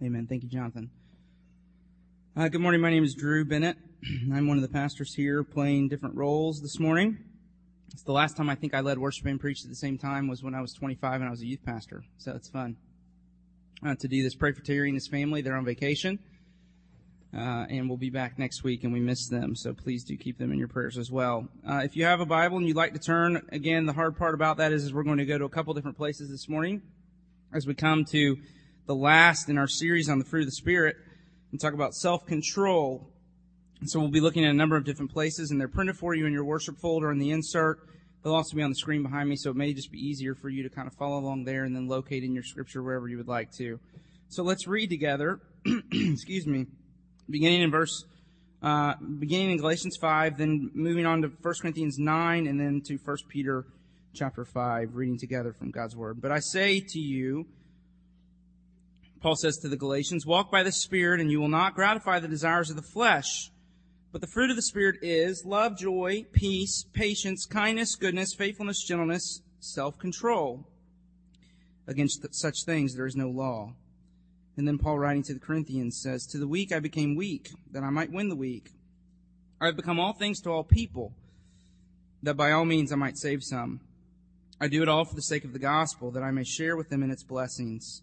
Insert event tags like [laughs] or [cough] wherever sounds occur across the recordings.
Amen. Thank you, Jonathan. Uh, good morning. My name is Drew Bennett. [clears throat] I'm one of the pastors here playing different roles this morning. It's the last time I think I led worship and preached at the same time was when I was 25 and I was a youth pastor. So it's fun uh, to do this. Pray for Terry and his family. They're on vacation. Uh, and we'll be back next week and we miss them. So please do keep them in your prayers as well. Uh, if you have a Bible and you'd like to turn, again, the hard part about that is, is we're going to go to a couple different places this morning as we come to the last in our series on the fruit of the Spirit and talk about self-control. So we'll be looking at a number of different places and they're printed for you in your worship folder in the insert. They'll also be on the screen behind me, so it may just be easier for you to kind of follow along there and then locate in your scripture wherever you would like to. So let's read together. [clears throat] Excuse me. Beginning in verse, uh, beginning in Galatians 5, then moving on to 1 Corinthians 9, and then to 1 Peter chapter 5, reading together from God's Word. But I say to you, Paul says to the Galatians, walk by the Spirit and you will not gratify the desires of the flesh. But the fruit of the Spirit is love, joy, peace, patience, kindness, goodness, faithfulness, gentleness, self-control. Against such things there is no law. And then Paul writing to the Corinthians says, To the weak I became weak, that I might win the weak. I have become all things to all people, that by all means I might save some. I do it all for the sake of the gospel, that I may share with them in its blessings.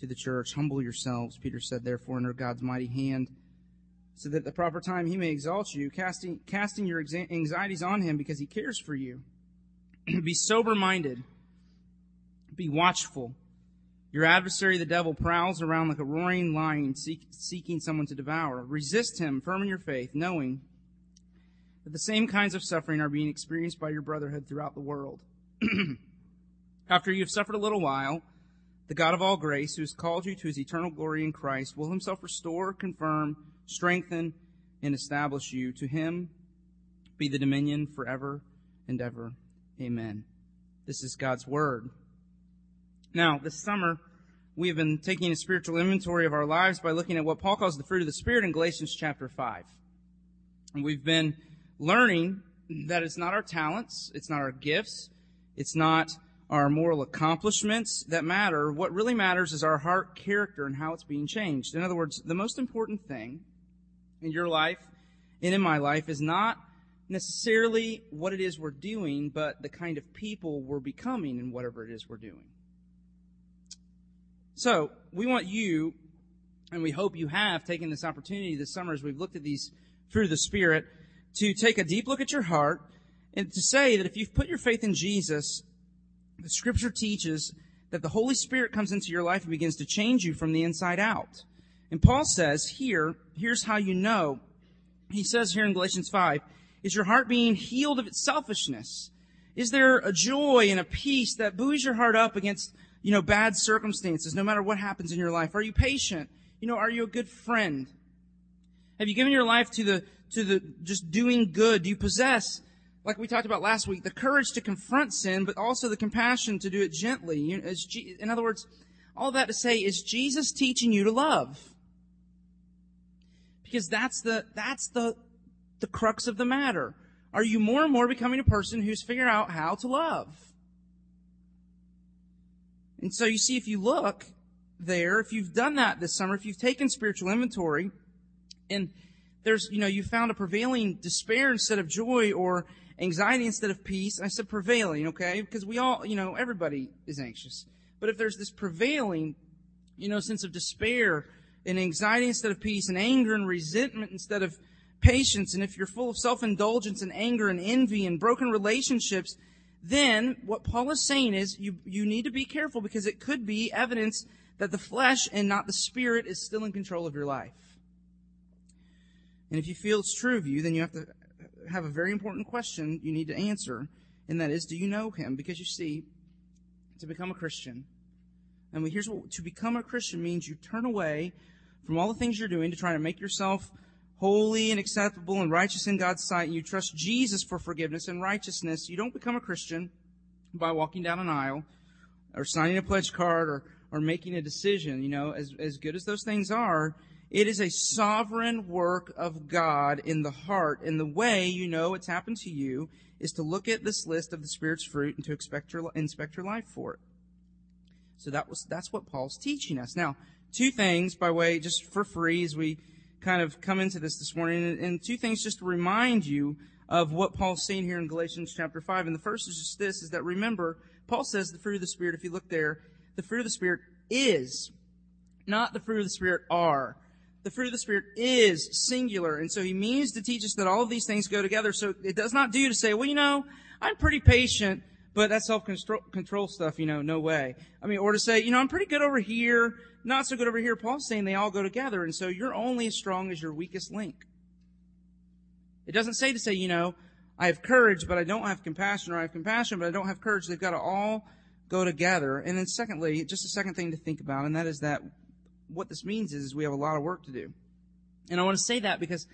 to the church, humble yourselves, Peter said, therefore, under God's mighty hand, so that at the proper time he may exalt you, casting, casting your anxieties on him because he cares for you. [clears throat] be sober minded. Be watchful. Your adversary, the devil, prowls around like a roaring lion seek, seeking someone to devour. Resist him, firm in your faith, knowing that the same kinds of suffering are being experienced by your brotherhood throughout the world. [clears throat] After you have suffered a little while, the God of all grace, who has called you to his eternal glory in Christ, will himself restore, confirm, strengthen, and establish you. To him be the dominion forever and ever. Amen. This is God's word. Now, this summer, we have been taking a spiritual inventory of our lives by looking at what Paul calls the fruit of the Spirit in Galatians chapter 5. And we've been learning that it's not our talents, it's not our gifts, it's not our moral accomplishments that matter. What really matters is our heart character and how it's being changed. In other words, the most important thing in your life and in my life is not necessarily what it is we're doing, but the kind of people we're becoming in whatever it is we're doing. So, we want you, and we hope you have taken this opportunity this summer as we've looked at these through the Spirit, to take a deep look at your heart and to say that if you've put your faith in Jesus, the scripture teaches that the Holy Spirit comes into your life and begins to change you from the inside out. And Paul says here, here's how you know. He says here in Galatians 5, is your heart being healed of its selfishness? Is there a joy and a peace that buoys your heart up against, you know, bad circumstances, no matter what happens in your life? Are you patient? You know, are you a good friend? Have you given your life to the, to the, just doing good? Do you possess like we talked about last week, the courage to confront sin, but also the compassion to do it gently. In other words, all that to say is Jesus teaching you to love. Because that's the, that's the, the crux of the matter. Are you more and more becoming a person who's figured out how to love? And so you see, if you look there, if you've done that this summer, if you've taken spiritual inventory, and there's, you know, you found a prevailing despair instead of joy or anxiety instead of peace. I said prevailing, okay? Because we all, you know, everybody is anxious. But if there's this prevailing, you know, sense of despair and anxiety instead of peace and anger and resentment instead of patience, and if you're full of self-indulgence and anger and envy and broken relationships, then what Paul is saying is you, you need to be careful because it could be evidence that the flesh and not the spirit is still in control of your life. And if you feel it's true of you, then you have to have a very important question you need to answer, and that is, do you know him? Because you see, to become a Christian, And here's what to become a Christian means you turn away from all the things you're doing to try to make yourself holy and acceptable and righteous in God's sight, and you trust Jesus for forgiveness and righteousness. You don't become a Christian by walking down an aisle or signing a pledge card or, or making a decision. You know, as, as good as those things are, it is a sovereign work of God in the heart. And the way you know it's happened to you is to look at this list of the Spirit's fruit and to expect your, inspect your life for it. So that was, that's what Paul's teaching us. Now, two things by way, just for free as we kind of come into this this morning, and, and two things just to remind you of what Paul's saying here in Galatians chapter 5. And the first is just this, is that remember, Paul says the fruit of the Spirit, if you look there, the fruit of the Spirit is, not the fruit of the Spirit are the fruit of the Spirit is singular. And so he means to teach us that all of these things go together. So it does not do to say, well, you know, I'm pretty patient, but that self-control stuff, you know, no way. I mean, or to say, you know, I'm pretty good over here, not so good over here. Paul's saying they all go together. And so you're only as strong as your weakest link. It doesn't say to say, you know, I have courage, but I don't have compassion, or I have compassion, but I don't have courage. They've got to all go together. And then secondly, just a second thing to think about, and that is that what this means is, is we have a lot of work to do. And I want to say that because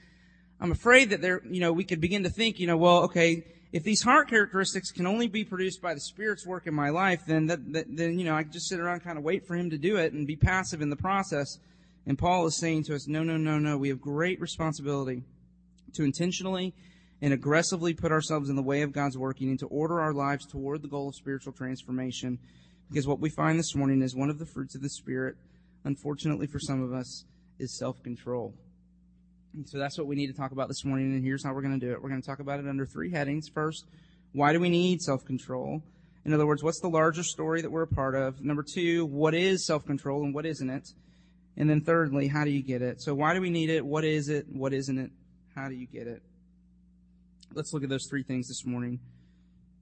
I'm afraid that there, you know, we could begin to think, you know, well, okay, if these heart characteristics can only be produced by the Spirit's work in my life, then that, that then, you know, I just sit around and kind of wait for Him to do it and be passive in the process. And Paul is saying to us, no, no, no, no, we have great responsibility to intentionally and aggressively put ourselves in the way of God's working and to order our lives toward the goal of spiritual transformation. Because what we find this morning is one of the fruits of the Spirit unfortunately for some of us, is self-control. And so that's what we need to talk about this morning, and here's how we're going to do it. We're going to talk about it under three headings. First, why do we need self-control? In other words, what's the larger story that we're a part of? Number two, what is self-control and what isn't it? And then thirdly, how do you get it? So why do we need it? What is it? What isn't it? How do you get it? Let's look at those three things this morning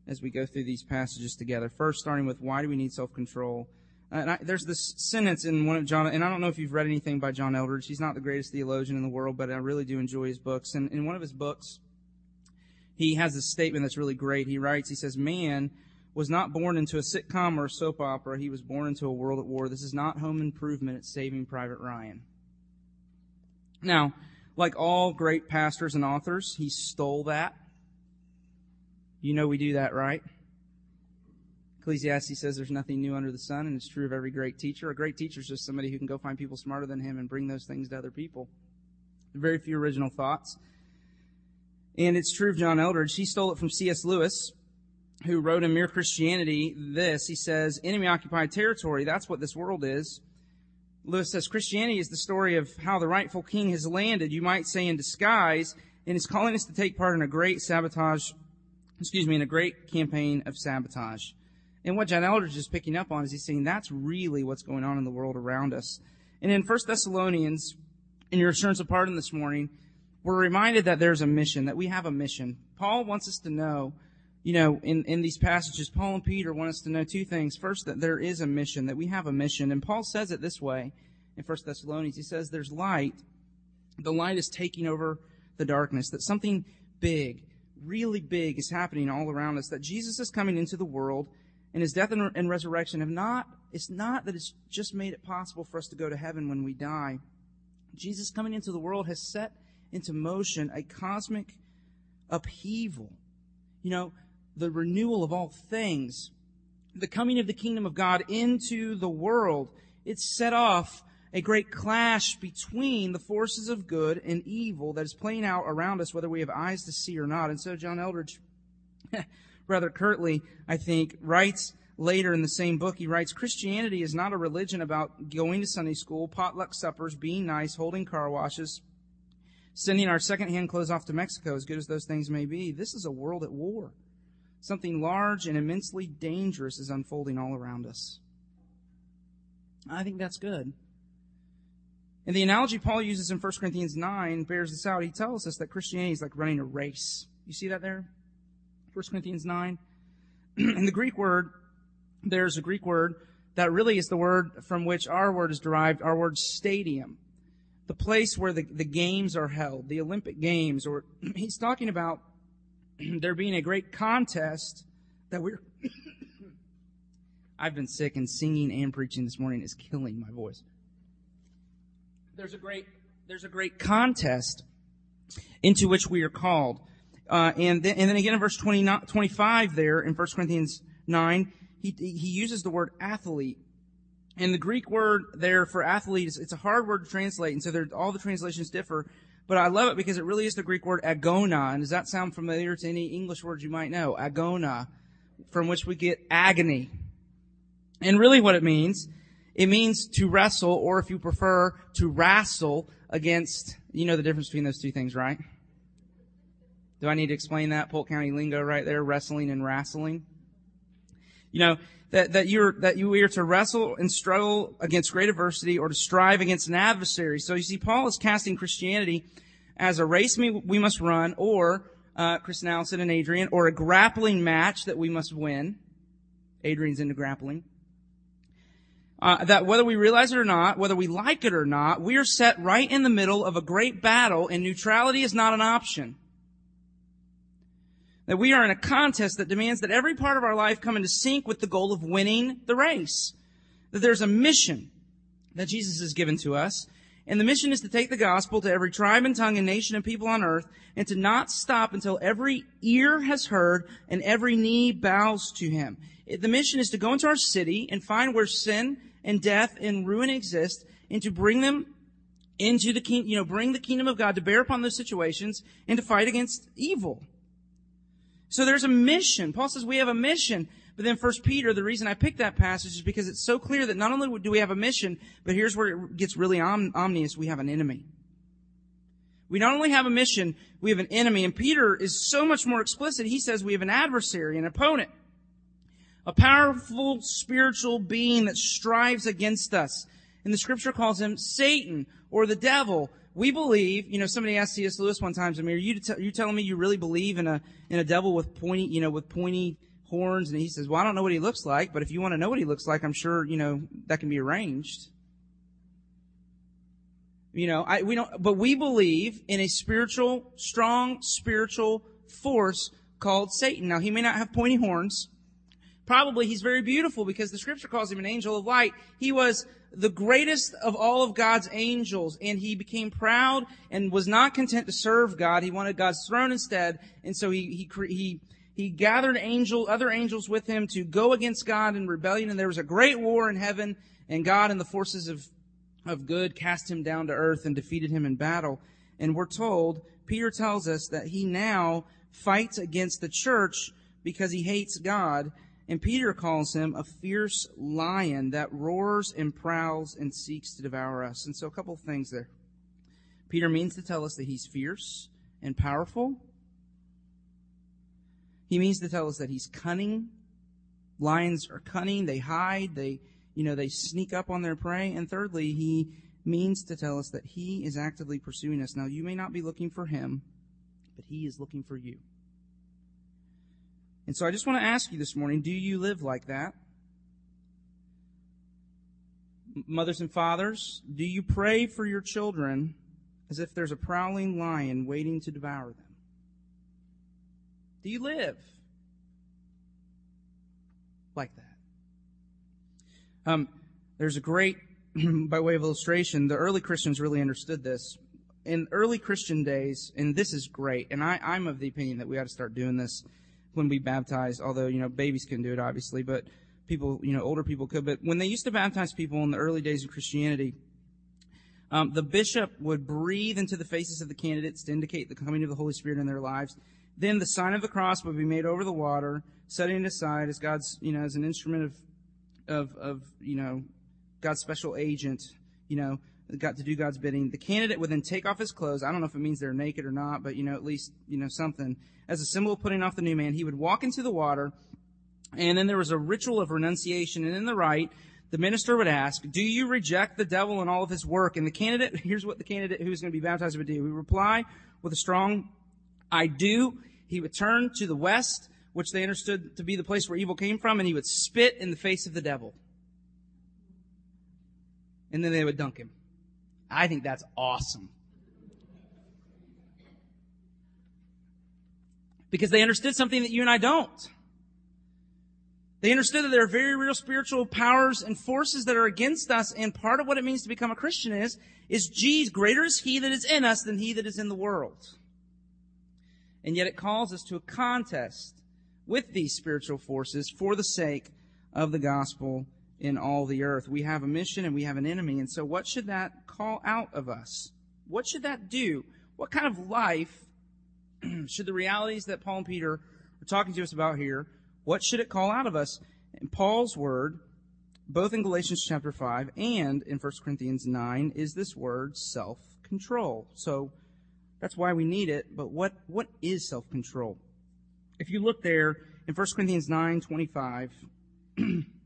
as we go through these passages together. First, starting with why do we need self-control? and I, there's this sentence in one of John, and I don't know if you've read anything by John Eldredge. He's not the greatest theologian in the world, but I really do enjoy his books. And in one of his books, he has this statement that's really great. He writes, he says, man was not born into a sitcom or a soap opera. He was born into a world at war. This is not home improvement. It's saving Private Ryan. Now, like all great pastors and authors, he stole that. You know we do that, right? Ecclesiastes says there's nothing new under the sun, and it's true of every great teacher. A great teacher is just somebody who can go find people smarter than him and bring those things to other people. Very few original thoughts. And it's true of John Eldredge. He stole it from C.S. Lewis, who wrote in Mere Christianity this. He says, enemy occupied territory, that's what this world is. Lewis says, Christianity is the story of how the rightful king has landed, you might say in disguise, and is calling us to take part in a great sabotage, excuse me, in a great campaign of sabotage. And what John Eldredge is picking up on is he's saying that's really what's going on in the world around us. And in 1 Thessalonians, in your assurance of pardon this morning, we're reminded that there's a mission, that we have a mission. Paul wants us to know, you know, in, in these passages, Paul and Peter want us to know two things. First, that there is a mission, that we have a mission. And Paul says it this way in 1 Thessalonians. He says there's light. The light is taking over the darkness, that something big, really big is happening all around us, that Jesus is coming into the world and his death and, resurrection have not, it's not that it's just made it possible for us to go to heaven when we die. Jesus coming into the world has set into motion a cosmic upheaval. You know, the renewal of all things, the coming of the kingdom of God into the world. It's set off a great clash between the forces of good and evil that is playing out around us, whether we have eyes to see or not. And so John Eldredge [laughs] rather curtly, I think, writes later in the same book, he writes, Christianity is not a religion about going to Sunday school, potluck suppers, being nice, holding car washes, sending our secondhand clothes off to Mexico, as good as those things may be. This is a world at war. Something large and immensely dangerous is unfolding all around us. I think that's good. And the analogy Paul uses in 1 Corinthians 9 bears this out. He tells us that Christianity is like running a race. You see that there? 1 Corinthians 9. [clears throat] In the Greek word, there's a Greek word that really is the word from which our word is derived, our word stadium. The place where the, the games are held, the Olympic Games, or [clears throat] he's talking about [clears throat] there being a great contest that we're, I've been sick and singing and preaching this morning is killing my voice. There's a great, there's a great contest into which we are called. Uh, and then, and then again in verse 20, 25 there in 1 Corinthians 9, he, he uses the word athlete. And the Greek word there for athlete is, it's a hard word to translate, and so there, all the translations differ. But I love it because it really is the Greek word agona. And does that sound familiar to any English words you might know? Agona, from which we get agony. And really what it means, it means to wrestle, or if you prefer, to wrestle against, you know the difference between those two things, right? Do I need to explain that? Polk County lingo right there, wrestling and wrestling. You know, that, that you're, that you are to wrestle and struggle against great adversity or to strive against an adversary. So you see, Paul is casting Christianity as a race we must run or, uh, Kristen Allison and Adrian, or a grappling match that we must win. Adrian's into grappling. Uh, that whether we realize it or not, whether we like it or not, we are set right in the middle of a great battle and neutrality is not an option. That we are in a contest that demands that every part of our life come into sync with the goal of winning the race. That there's a mission that Jesus has given to us. And the mission is to take the gospel to every tribe and tongue and nation and people on earth and to not stop until every ear has heard and every knee bows to him. The mission is to go into our city and find where sin and death and ruin exist and to bring them into the kingdom, you know, bring the kingdom of God to bear upon those situations and to fight against evil. So there's a mission. Paul says we have a mission. But then First Peter, the reason I picked that passage is because it's so clear that not only do we have a mission, but here's where it gets really om- omnious. We have an enemy. We not only have a mission, we have an enemy. And Peter is so much more explicit. He says we have an adversary, an opponent. A powerful spiritual being that strives against us. And the scripture calls him Satan or the devil we believe, you know, somebody asked C.S. Lewis one time, Zamir, you, t- you telling me you really believe in a, in a devil with pointy, you know, with pointy horns? And he says, well, I don't know what he looks like, but if you want to know what he looks like, I'm sure, you know, that can be arranged. You know, I, we don't, but we believe in a spiritual, strong spiritual force called Satan. Now, he may not have pointy horns. Probably he's very beautiful because the scripture calls him an angel of light. He was the greatest of all of God's angels, and he became proud and was not content to serve God. He wanted God's throne instead, and so he he he he gathered angel other angels with him to go against God in rebellion, and there was a great war in heaven, and God and the forces of of good cast him down to earth and defeated him in battle. And we're told, Peter tells us that he now fights against the church because he hates God and Peter calls him a fierce lion that roars and prowls and seeks to devour us. And so a couple of things there. Peter means to tell us that he's fierce and powerful. He means to tell us that he's cunning. Lions are cunning. They hide. They, you know, they sneak up on their prey. And thirdly, he means to tell us that he is actively pursuing us. Now, you may not be looking for him, but he is looking for you. And so I just want to ask you this morning, do you live like that? Mothers and fathers, do you pray for your children as if there's a prowling lion waiting to devour them? Do you live like that? Um, there's a great, [clears throat] by way of illustration, the early Christians really understood this. In early Christian days, and this is great, and I, I'm of the opinion that we ought to start doing this when we baptize, although, you know, babies couldn't do it, obviously, but people, you know, older people could. But when they used to baptize people in the early days of Christianity, um, the bishop would breathe into the faces of the candidates to indicate the coming of the Holy Spirit in their lives. Then the sign of the cross would be made over the water, setting it aside as God's, you know, as an instrument of, of, of, you know, God's special agent, you know, got to do God's bidding. The candidate would then take off his clothes. I don't know if it means they're naked or not, but you know, at least, you know, something. As a symbol of putting off the new man, he would walk into the water, and then there was a ritual of renunciation, and in the rite, the minister would ask, do you reject the devil and all of his work? And the candidate, [laughs] here's what the candidate who's going to be baptized would do. He would reply with a strong, I do. He would turn to the west, which they understood to be the place where evil came from, and he would spit in the face of the devil. And then they would dunk him. I think that's awesome. Because they understood something that you and I don't. They understood that there are very real spiritual powers and forces that are against us, and part of what it means to become a Christian is, is geez, greater is he that is in us than he that is in the world. And yet it calls us to a contest with these spiritual forces for the sake of the gospel in all the earth. We have a mission and we have an enemy. And so what should that call out of us? What should that do? What kind of life [clears throat] should the realities that Paul and Peter are talking to us about here, what should it call out of us? In Paul's word, both in Galatians chapter 5 and in 1 Corinthians 9, is this word self-control. So that's why we need it, but what, what is self-control? If you look there in 1 Corinthians 9, 25, [clears throat]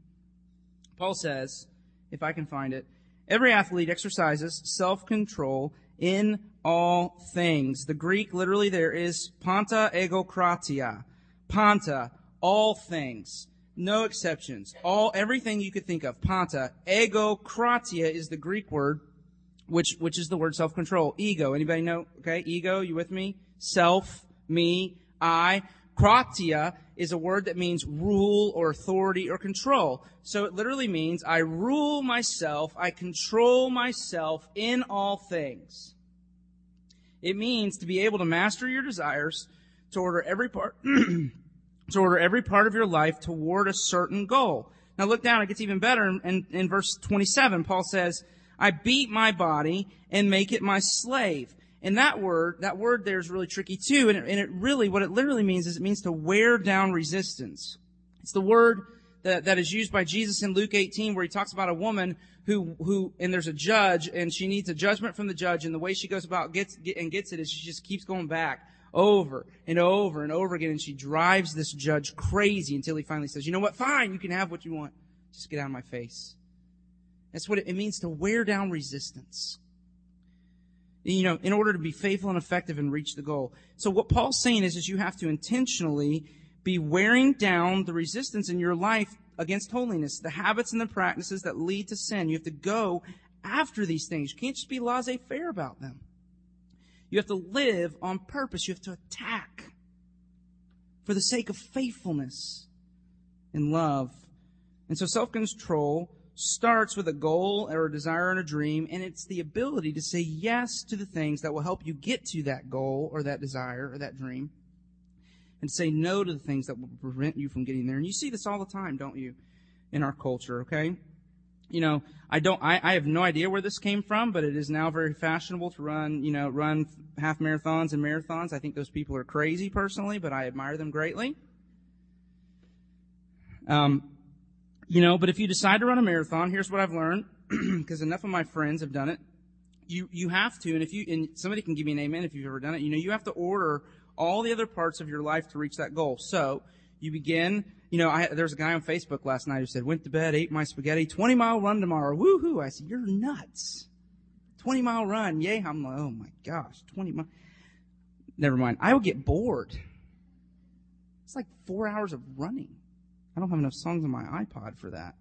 Paul says, if I can find it, every athlete exercises self-control in all things. The Greek literally there is panta egokratia. Panta, all things. No exceptions. All, everything you could think of. Panta. Egokratia is the Greek word, which, which is the word self-control. Ego. Anybody know? Okay. Ego. You with me? Self. Me. I. Kratia is a word that means rule or authority or control. So it literally means I rule myself, I control myself in all things. It means to be able to master your desires, to order every part, [clears throat] to order every part of your life toward a certain goal. Now look down, it gets even better. In, in verse 27, Paul says, I beat my body and make it my slave. And that word, that word there is really tricky too. And it, and it really, what it literally means is it means to wear down resistance. It's the word that, that is used by Jesus in Luke 18 where he talks about a woman who, who, and there's a judge and she needs a judgment from the judge and the way she goes about gets, get, and gets it is she just keeps going back over and over and over again and she drives this judge crazy until he finally says, you know what, fine, you can have what you want. Just get out of my face. That's what it, it means to wear down resistance you know, in order to be faithful and effective and reach the goal. So what Paul's saying is, is you have to intentionally be wearing down the resistance in your life against holiness, the habits and the practices that lead to sin. You have to go after these things. You can't just be laissez-faire about them. You have to live on purpose. You have to attack for the sake of faithfulness and love. And so self-control starts with a goal or a desire and a dream, and it's the ability to say yes to the things that will help you get to that goal or that desire or that dream, and say no to the things that will prevent you from getting there. And you see this all the time, don't you, in our culture, okay? You know, I don't, I, I have no idea where this came from, but it is now very fashionable to run, you know, run half marathons and marathons. I think those people are crazy personally, but I admire them greatly. Um, you know, but if you decide to run a marathon, here's what I've learned, [clears throat] because enough of my friends have done it. You, you have to, and if you, and somebody can give me an amen if you've ever done it, you know, you have to order all the other parts of your life to reach that goal. So, you begin, you know, I, there was a guy on Facebook last night who said, went to bed, ate my spaghetti, 20 mile run tomorrow, woohoo! I said, you're nuts. 20 mile run, yay! I'm like, oh my gosh, 20 mile. Never mind. I would get bored. It's like four hours of running. I don't have enough songs on my iPod for that.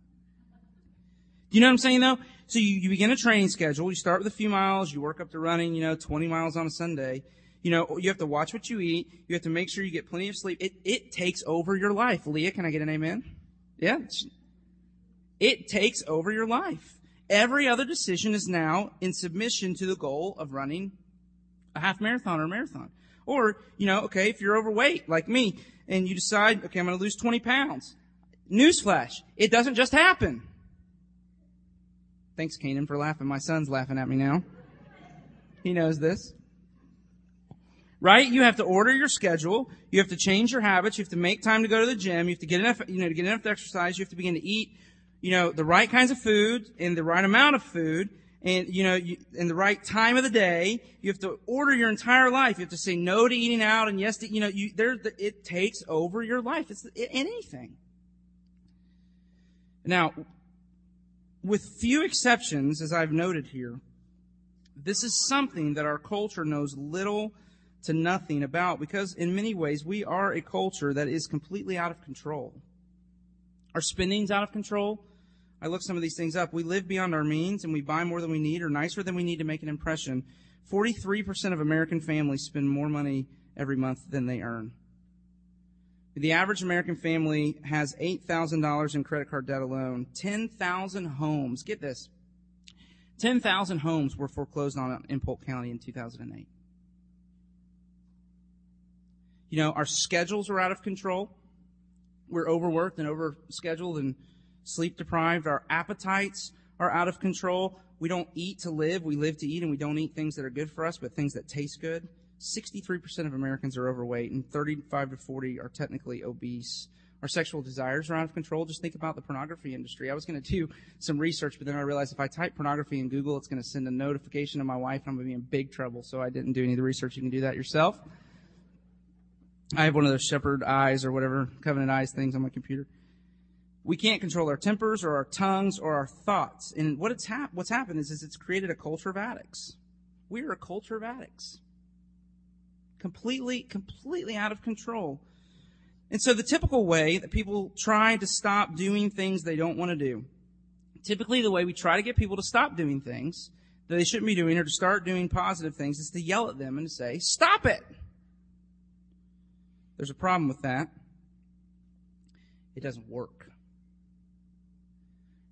Do you know what I'm saying though? So you, you begin a training schedule. You start with a few miles. You work up to running, you know, 20 miles on a Sunday. You know, you have to watch what you eat. You have to make sure you get plenty of sleep. It, it takes over your life. Leah, can I get an amen? Yeah. It takes over your life. Every other decision is now in submission to the goal of running a half marathon or a marathon. Or, you know, okay, if you're overweight like me and you decide, okay, I'm going to lose 20 pounds. Newsflash. It doesn't just happen. Thanks, Canaan, for laughing. My son's laughing at me now. He knows this. Right? You have to order your schedule. You have to change your habits. You have to make time to go to the gym. You have to get enough, you know, to get enough exercise. You have to begin to eat, you know, the right kinds of food and the right amount of food and you know, you, in the right time of the day. You have to order your entire life. You have to say no to eating out and yes to, you know, you, there, it takes over your life. It's anything. Now, with few exceptions, as I've noted here, this is something that our culture knows little to nothing about because in many ways we are a culture that is completely out of control. Our spending's out of control. I looked some of these things up. We live beyond our means and we buy more than we need or nicer than we need to make an impression. 43% of American families spend more money every month than they earn. The average American family has $8,000 in credit card debt alone. 10,000 homes, get this, 10,000 homes were foreclosed on in Polk County in 2008. You know, our schedules are out of control. We're overworked and overscheduled and sleep deprived. Our appetites are out of control. We don't eat to live. We live to eat and we don't eat things that are good for us, but things that taste good. 63% of Americans are overweight and 35 to 40 are technically obese. Our sexual desires are out of control. Just think about the pornography industry. I was going to do some research, but then I realized if I type pornography in Google, it's going to send a notification to my wife and I'm going to be in big trouble. So I didn't do any of the research. You can do that yourself. I have one of those shepherd eyes or whatever covenant eyes things on my computer. We can't control our tempers or our tongues or our thoughts. And what it's hap- what's happened is, is it's created a culture of addicts. We are a culture of addicts completely, completely out of control. And so the typical way that people try to stop doing things they don't want to do, typically the way we try to get people to stop doing things that they shouldn't be doing or to start doing positive things is to yell at them and to say, stop it! There's a problem with that. It doesn't work.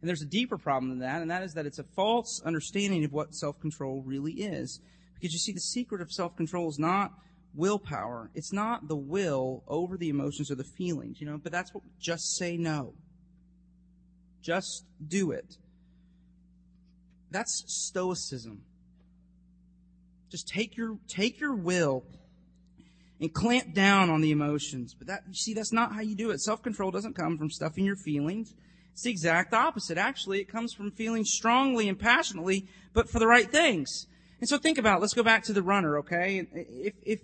And there's a deeper problem than that, and that is that it's a false understanding of what self-control really is. Because you see, the secret of self-control is not willpower. It's not the will over the emotions or the feelings, you know, but that's what, just say no. Just do it. That's stoicism. Just take your, take your will and clamp down on the emotions. But that, you see, that's not how you do it. Self-control doesn't come from stuffing your feelings. It's the exact opposite. Actually, it comes from feeling strongly and passionately, but for the right things. And so think about, it. let's go back to the runner, okay? If, if,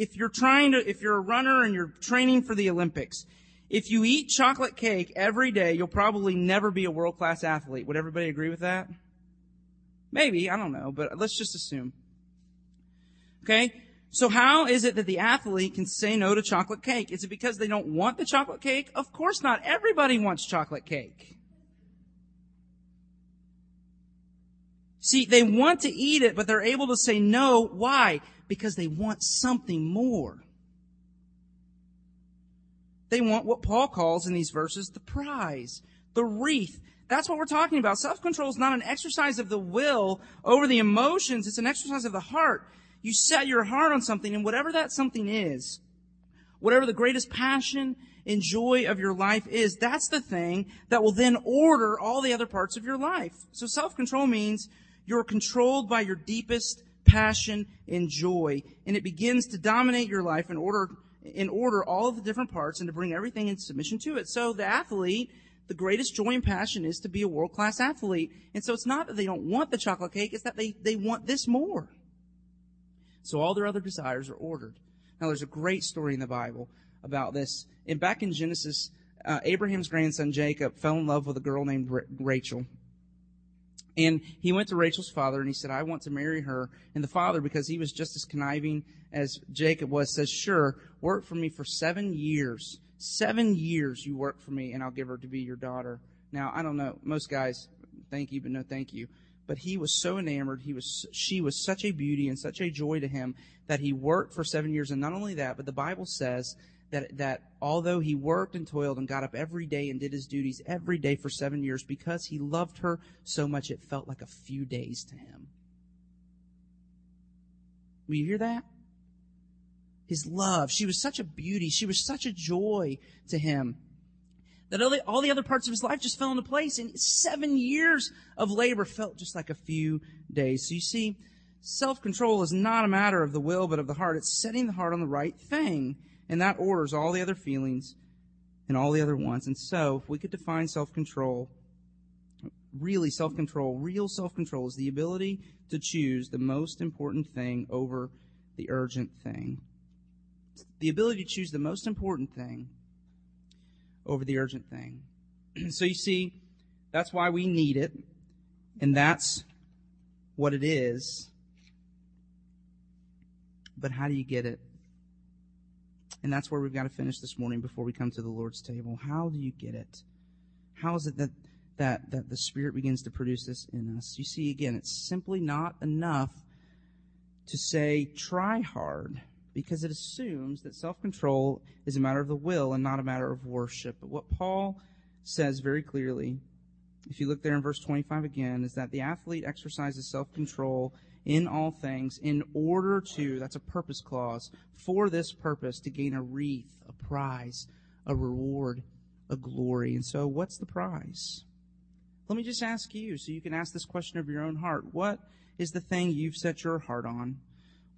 if you're trying to, if you're a runner and you're training for the Olympics, if you eat chocolate cake every day, you'll probably never be a world-class athlete. Would everybody agree with that? Maybe, I don't know, but let's just assume. Okay? So how is it that the athlete can say no to chocolate cake? Is it because they don't want the chocolate cake? Of course not. Everybody wants chocolate cake. See, they want to eat it, but they're able to say no. Why? because they want something more. They want what Paul calls in these verses the prize, the wreath. That's what we're talking about. Self-control is not an exercise of the will over the emotions. It's an exercise of the heart. You set your heart on something and whatever that something is, whatever the greatest passion and joy of your life is, that's the thing that will then order all the other parts of your life. So self-control means you're controlled by your deepest passion, and joy. And it begins to dominate your life in order, in order all of the different parts and to bring everything in submission to it. So the athlete, the greatest joy and passion is to be a world-class athlete. And so it's not that they don't want the chocolate cake, it's that they, they want this more. So all their other desires are ordered. Now there's a great story in the Bible about this. And back in Genesis, uh, Abraham's grandson Jacob fell in love with a girl named Rachel. And he went to Rachel's father and he said, I want to marry her. And the father, because he was just as conniving as Jacob was, says, sure, work for me for seven years. Seven years you work for me and I'll give her to be your daughter. Now, I don't know. Most guys, thank you, but no thank you. But he was so enamored. He was, she was such a beauty and such a joy to him that he worked for seven years. And not only that, but the Bible says that, that although he worked and toiled and got up every day and did his duties every day for seven years, because he loved her so much, it felt like a few days to him. Will you hear that? His love. She was such a beauty. She was such a joy to him that all the, all the other parts of his life just fell into place. And seven years of labor felt just like a few days. So you see, self-control is not a matter of the will, but of the heart. It's setting the heart on the right thing and that orders all the other feelings and all the other ones. And so, if we could define self-control, really self-control, real self-control is the ability to choose the most important thing over the urgent thing. The ability to choose the most important thing over the urgent thing. [clears throat] so you see, that's why we need it, and that's what it is. But how do you get it? And that's where we've got to finish this morning before we come to the Lord's table. How do you get it? How is it that, that, that the Spirit begins to produce this in us? You see, again, it's simply not enough to say, try hard. because it assumes that self-control is a matter of the will and not a matter of worship. But what Paul says very clearly, if you look there in verse 25 again, is that the athlete exercises self-control in all things in order to, that's a purpose clause, for this purpose to gain a wreath, a prize, a reward, a glory. And so what's the prize? Let me just ask you so you can ask this question of your own heart. What is the thing you've set your heart on?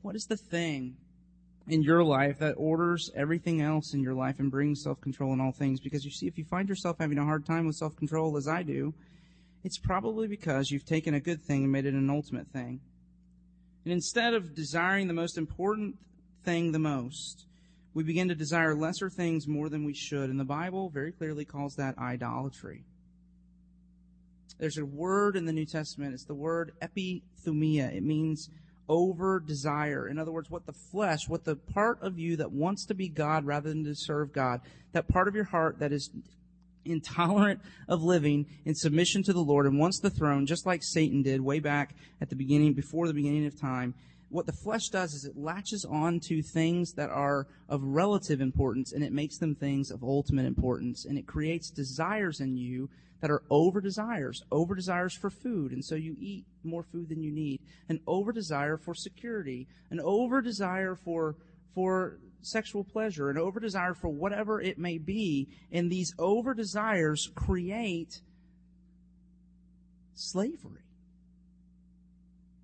What is the thing in your life that orders everything else in your life and brings self-control in all things? Because you see, if you find yourself having a hard time with self-control as I do, it's probably because you've taken a good thing and made it an ultimate thing. And instead of desiring the most important thing the most, we begin to desire lesser things more than we should. And the Bible very clearly calls that idolatry. There's a word in the New Testament. It's the word epithumia. It means over desire. In other words, what the flesh, what the part of you that wants to be God rather than to serve God, that part of your heart that is intolerant of living in submission to the Lord and wants the throne, just like Satan did way back at the beginning, before the beginning of time. What the flesh does is it latches on to things that are of relative importance and it makes them things of ultimate importance and it creates desires in you that are over desires, over desires for food, and so you eat more food than you need, an over desire for security, an over desire for, for sexual pleasure, an over desire for whatever it may be, and these over desires create slavery.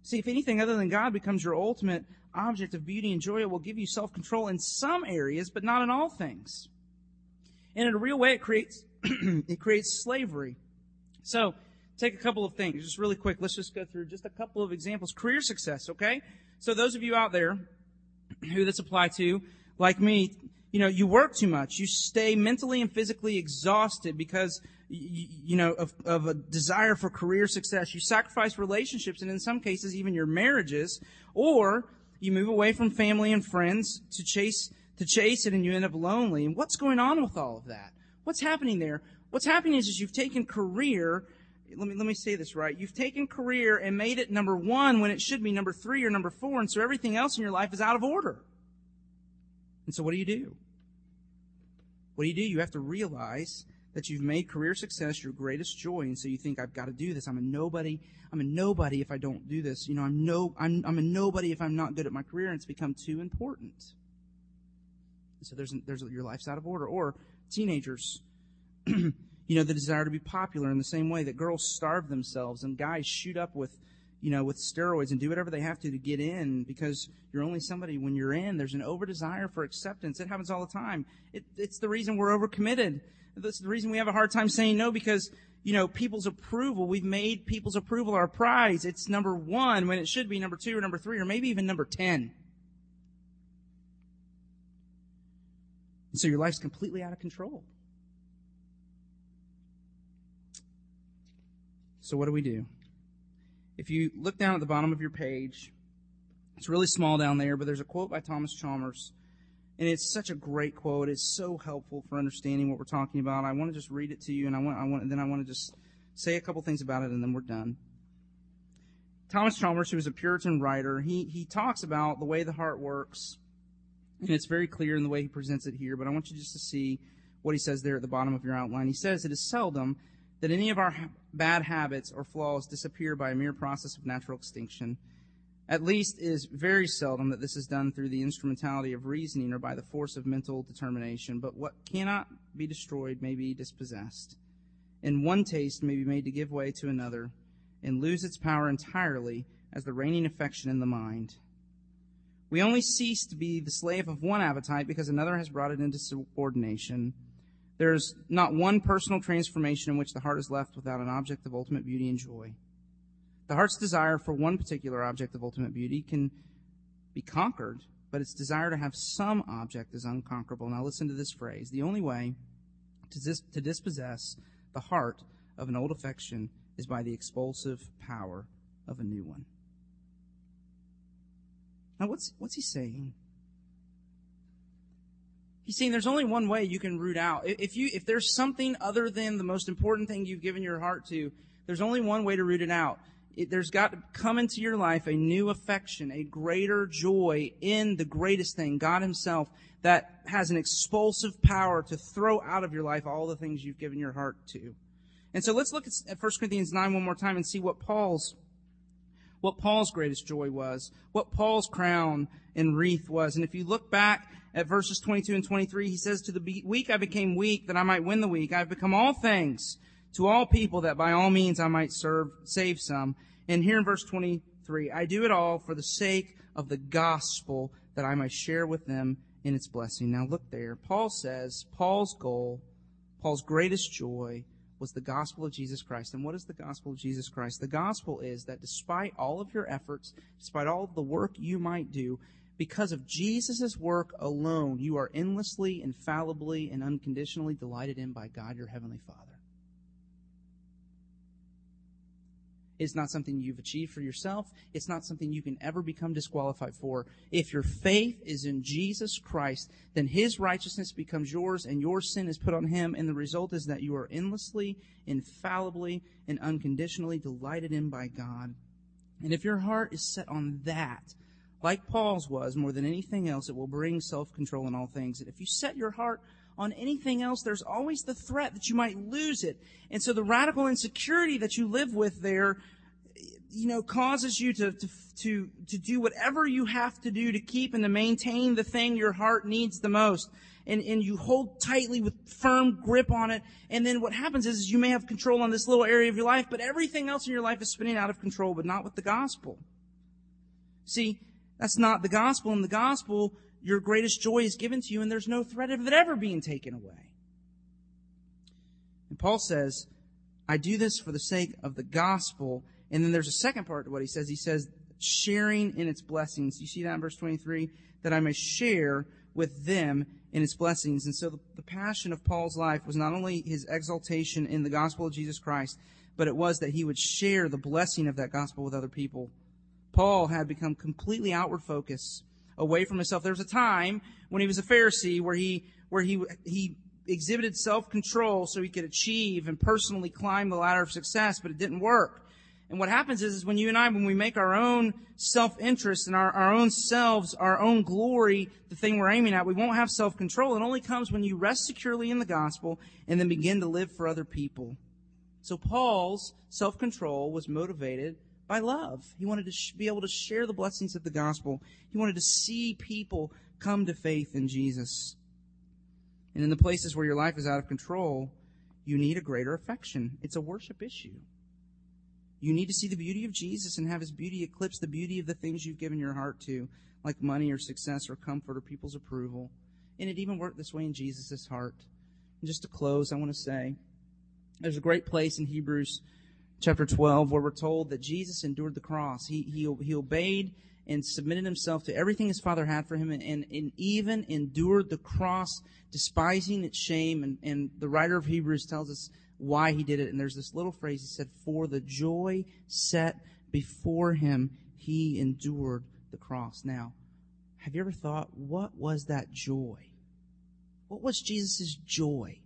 See, if anything other than God becomes your ultimate object of beauty and joy, it will give you self-control in some areas, but not in all things. And in a real way, it creates [clears throat] it creates slavery. So, take a couple of things, just really quick. Let's just go through just a couple of examples. Career success, okay? So those of you out there [clears throat] who this apply to, like me, you know, you work too much. You stay mentally and physically exhausted because, you, know, of, of a desire for career success. You sacrifice relationships and in some cases even your marriages, or you move away from family and friends to chase, to chase it and you end up lonely. And what's going on with all of that? What's happening there? What's happening is, is you've taken career, let me, let me say this right. You've taken career and made it number one when it should be number three or number four, and so everything else in your life is out of order. And so what do you do? What do you do? You have to realize that you've made career success your greatest joy, and so you think, I've got to do this. I'm a nobody. I'm a nobody if I don't do this. You know, I'm no, I'm, I'm a nobody if I'm not good at my career, and it's become too important. So there's, there's, your life's out of order. Or teenagers, [clears throat] you know, the desire to be popular in the same way that girls starve themselves and guys shoot up with, you know, with steroids and do whatever they have to to get in because you're only somebody when you're in. There's an over desire for acceptance. It happens all the time. It, it's the reason we're overcommitted. That's the reason we have a hard time saying no because, you know, people's approval, we've made people's approval our prize. It's number one when it should be number two or number three or maybe even number ten. And so your life's completely out of control. So what do we do? If you look down at the bottom of your page, it's really small down there, but there's a quote by Thomas Chalmers. And it's such a great quote. It's so helpful for understanding what we're talking about. I want to just read it to you and I want, I want, then I want to just say a couple things about it and then we're done. Thomas Chalmers, who is a Puritan writer, he, he talks about the way the heart works and it's very clear in the way he presents it here, but I want you just to see what he says there at the bottom of your outline. He says, It is seldom that any of our bad habits or flaws disappear by a mere process of natural extinction. At least it is very seldom that this is done through the instrumentality of reasoning or by the force of mental determination. But what cannot be destroyed may be dispossessed. And one taste may be made to give way to another and lose its power entirely as the reigning affection in the mind. We only cease to be the slave of one appetite because another has brought it into subordination. There's not one personal transformation in which the heart is left without an object of ultimate beauty and joy. The heart's desire for one particular object of ultimate beauty can be conquered, but its desire to have some object is unconquerable. Now listen to this phrase. The only way to, dis- to dispossess the heart of an old affection is by the expulsive power of a new one. Now, what's, what's he saying? He's saying there's only one way you can root out. If you, if there's something other than the most important thing you've given your heart to, there's only one way to root it out. it, there's got to come into your life a new affection, a greater joy in the greatest thing, God Himself, that has an expulsive power to throw out of your life all the things you've given your heart to. And so let's look at 1 Corinthians 9 one more time and see what Paul's what Paul's greatest joy was, what Paul's crown and wreath was. And if you look back at verses 22 and 23, he says, To the weak I became weak that I might win the weak. I have become all things to all people that by all means I might serve, save some. And here in verse 23, I do it all for the sake of the gospel that I might share with them in its blessing. Now look there. Paul says, Paul's goal, Paul's greatest joy was the gospel of Jesus Christ. And what is the gospel of Jesus Christ? The gospel is that despite all of your efforts, despite all of the work you might do, because of Jesus' work alone, you are endlessly, infallibly, and unconditionally delighted in by God your Heavenly Father. It's not something you've achieved for yourself. It's not something you can ever become disqualified for. If your faith is in Jesus Christ, then His righteousness becomes yours and your sin is put on Him. And the result is that you are endlessly, infallibly, and unconditionally delighted in by God. And if your heart is set on that, like Paul's was more than anything else, it will bring self-control in all things. And if you set your heart on anything else, there's always the threat that you might lose it. And so the radical insecurity that you live with there, you know, causes you to, to, to, to do whatever you have to do to keep and to maintain the thing your heart needs the most. And, and you hold tightly with firm grip on it. And then what happens is, is you may have control on this little area of your life, but everything else in your life is spinning out of control, but not with the gospel. See, that's not the gospel. In the gospel, your greatest joy is given to you and there's no threat of it ever being taken away. And Paul says, I do this for the sake of the gospel. And then there's a second part to what he says. He says, sharing in its blessings. You see that in verse 23? That I may share with them in its blessings. And so the, the passion of Paul's life was not only his exaltation in the gospel of Jesus Christ, but it was that he would share the blessing of that gospel with other people. Paul had become completely outward focused away from himself. There was a time when he was a Pharisee where he, where he, he exhibited self-control so he could achieve and personally climb the ladder of success, but it didn't work. And what happens is, is when you and I, when we make our own self-interest and our, our own selves, our own glory, the thing we're aiming at, we won't have self-control. It only comes when you rest securely in the gospel and then begin to live for other people. So Paul's self-control was motivated by love. He wanted to sh- be able to share the blessings of the gospel. He wanted to see people come to faith in Jesus. And in the places where your life is out of control, you need a greater affection. It's a worship issue. You need to see the beauty of Jesus and have his beauty eclipse the beauty of the things you've given your heart to, like money or success or comfort or people's approval. And it even worked this way in Jesus' heart. And just to close, I want to say, there's a great place in Hebrews chapter 12 where we're told that Jesus endured the cross. He, he, he obeyed and submitted himself to everything his father had for him and, and, even endured the cross, despising its shame. And, and the writer of Hebrews tells us why he did it. And there's this little phrase he said, For the joy set before him, he endured the cross. Now, have you ever thought, what was that joy? What was Jesus' joy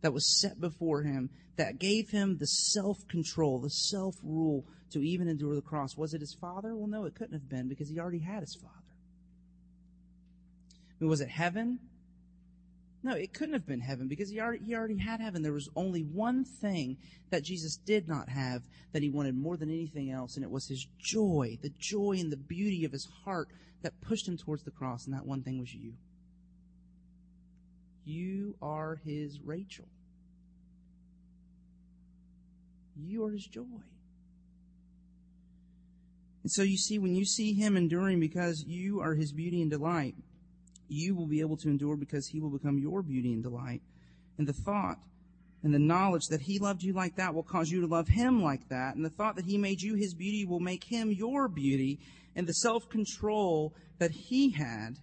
that was set before him that gave him the self-control, the self-rule to even endure the cross. Was it his father? Well, no, it couldn't have been because he already had his father. I mean, was it heaven? No, it couldn't have been heaven because he already, he already had heaven. There was only one thing that Jesus did not have that he wanted more than anything else, and it was his joy, the joy and the beauty of his heart that pushed him towards the cross, and that one thing was you. You are his Rachel. You are his joy. And so you see, when you see him enduring because you are his beauty and delight, you will be able to endure because he will become your beauty and delight. And the thought and the knowledge that he loved you like that will cause you to love him like that. And the thought that he made you his beauty will make him your beauty. And the self-control that he had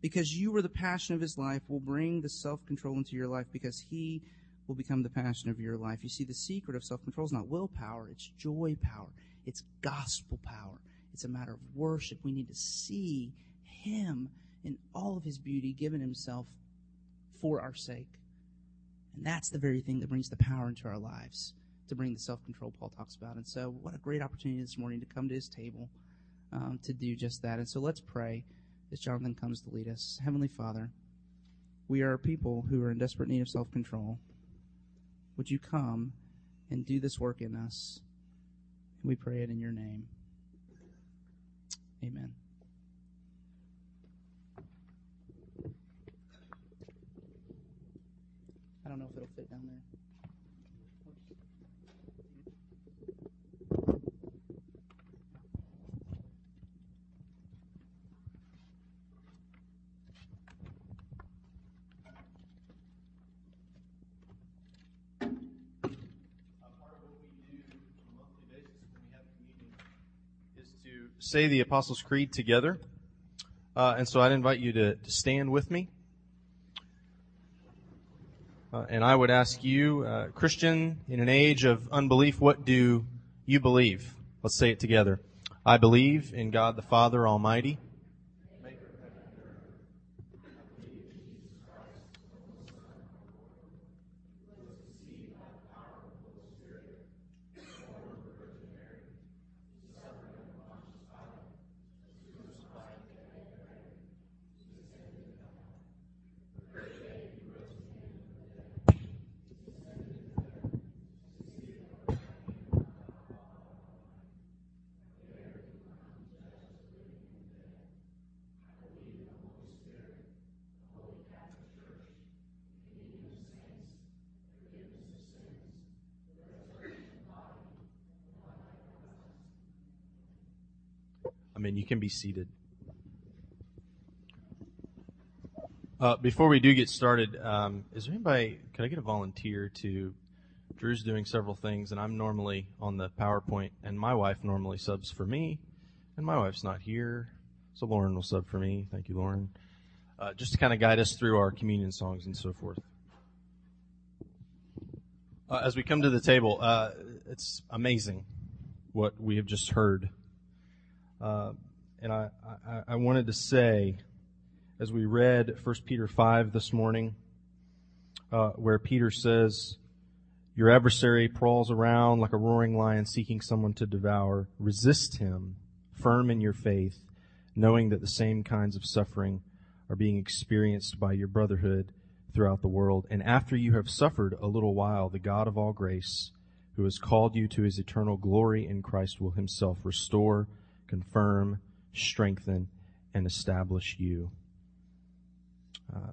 because you were the passion of his life will bring the self-control into your life because he will become the passion of your life. You see, the secret of self-control is not willpower, it's joy power. It's gospel power. It's a matter of worship. We need to see him in all of his beauty given himself for our sake. And that's the very thing that brings the power into our lives. to bring the self control Paul talks about. And so, what a great opportunity this morning to come to his table um, to do just that. And so, let's pray as Jonathan comes to lead us. Heavenly Father, we are a people who are in desperate need of self control. Would you come and do this work in us? And we pray it in your name. Amen. I don't know if it'll fit down there. Say the Apostles' Creed together. Uh, and so I'd invite you to, to stand with me. Uh, and I would ask you, uh, Christian, in an age of unbelief, what do you believe? Let's say it together. I believe in God the Father Almighty, Amen. You can be seated. Uh, before we do get started, um, is there anybody? Can I get a volunteer to? Drew's doing several things, and I'm normally on the PowerPoint, and my wife normally subs for me, and my wife's not here, so Lauren will sub for me. Thank you, Lauren. Uh, just to kind of guide us through our communion songs and so forth. Uh, as we come to the table, it's amazing what we have just heard and I, I, I, wanted to say, as we read 1 Peter 5 this morning, uh, where Peter says, Your adversary prowls around like a roaring lion seeking someone to devour. Resist him, firm in your faith, knowing that the same kinds of suffering are being experienced by your brotherhood throughout the world. And after you have suffered a little while, the God of all grace, who has called you to his eternal glory in Christ, will himself restore confirm, strengthen, and establish you. Uh,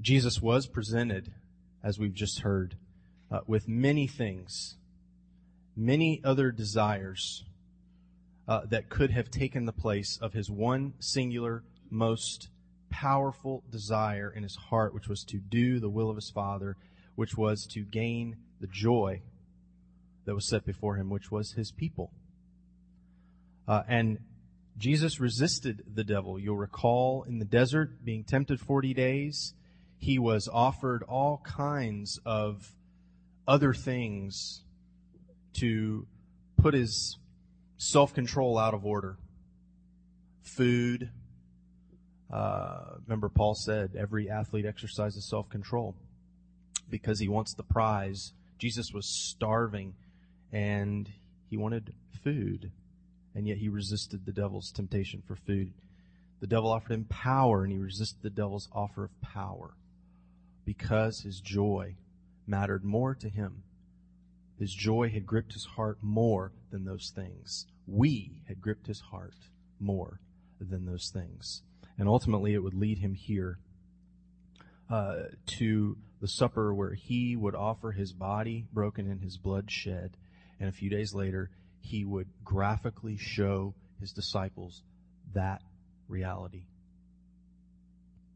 Jesus was presented, as we've just heard, uh, with many things, many other desires uh, that could have taken the place of his one singular, most powerful desire in his heart, which was to do the will of his Father, which was to gain the joy that was set before him, which was his people. Uh, and Jesus resisted the devil. You'll recall in the desert being tempted 40 days, he was offered all kinds of other things to put his self-control out of order. Food. Uh, remember Paul said every athlete exercises self-control because he wants the prize. Jesus was starving and he wanted food and yet he resisted the devil's temptation for food. The devil offered him power, and he resisted the devil's offer of power because his joy mattered more to him. His joy had gripped his heart more than those things. We had gripped his heart more than those things. And ultimately, it would lead him here uh, to the supper where he would offer his body broken and his blood shed. And a few days later, he would graphically show his disciples that reality.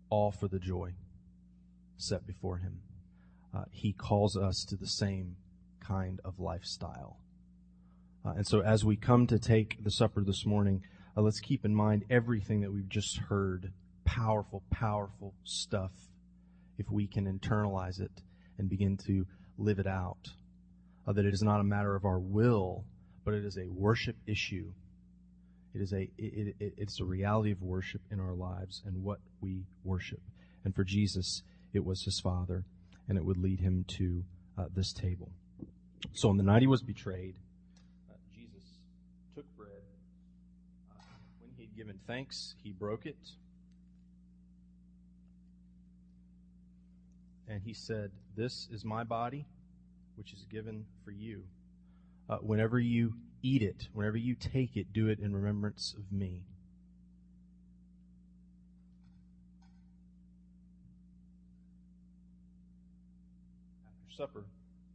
All for the joy set before him. Uh, he calls us to the same kind of lifestyle. Uh, and so as we come to take the supper this morning, uh, let's keep in mind everything that we've just heard. Powerful, powerful stuff. If we can internalize it and begin to live it out. Uh, that it is not a matter of our will, but it is a worship issue. It is a it, it, it's a reality of worship in our lives and what we worship. And for Jesus, it was his Father, and it would lead him to uh, this table. So on the night he was betrayed, uh, Jesus took bread. Uh, when he had given thanks, he broke it. And he said, This is my body, which is given for you. Uh, whenever you eat it, whenever you take it, do it in remembrance of me. After supper,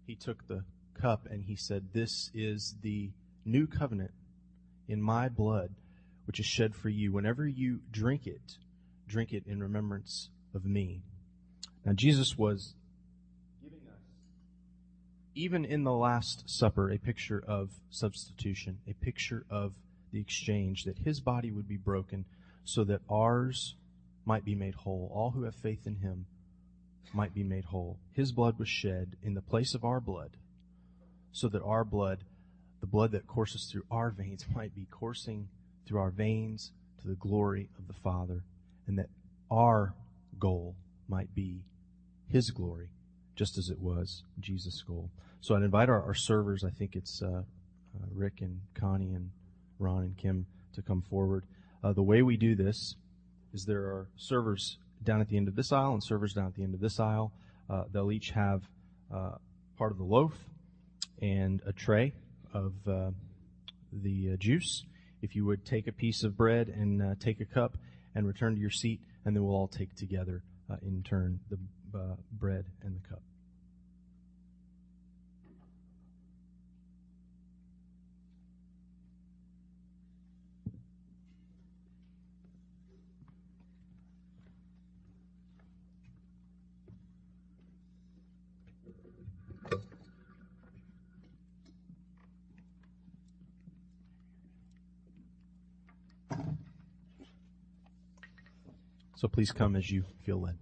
he took the cup and he said, This is the new covenant in my blood, which is shed for you. Whenever you drink it, drink it in remembrance of me. Now, Jesus was even in the Last Supper, a picture of substitution, a picture of the exchange, that his body would be broken so that ours might be made whole. All who have faith in him might be made whole. His blood was shed in the place of our blood so that our blood, the blood that courses through our veins, [laughs] might be coursing through our veins to the glory of the Father, and that our goal might be His glory, just as it was Jesus' goal. So I'd invite our, our servers, I think it's uh, uh, Rick and Connie and Ron and Kim, to come forward. Uh, the way we do this is there are servers down at the end of this aisle and servers down at the end of this aisle. Uh, they'll each have part of the loaf and a tray of uh, the uh, juice. If you would take a piece of bread and uh, take a cup and return to your seat, and then we'll all take together in turn the bread and the cup. So please come as you feel led.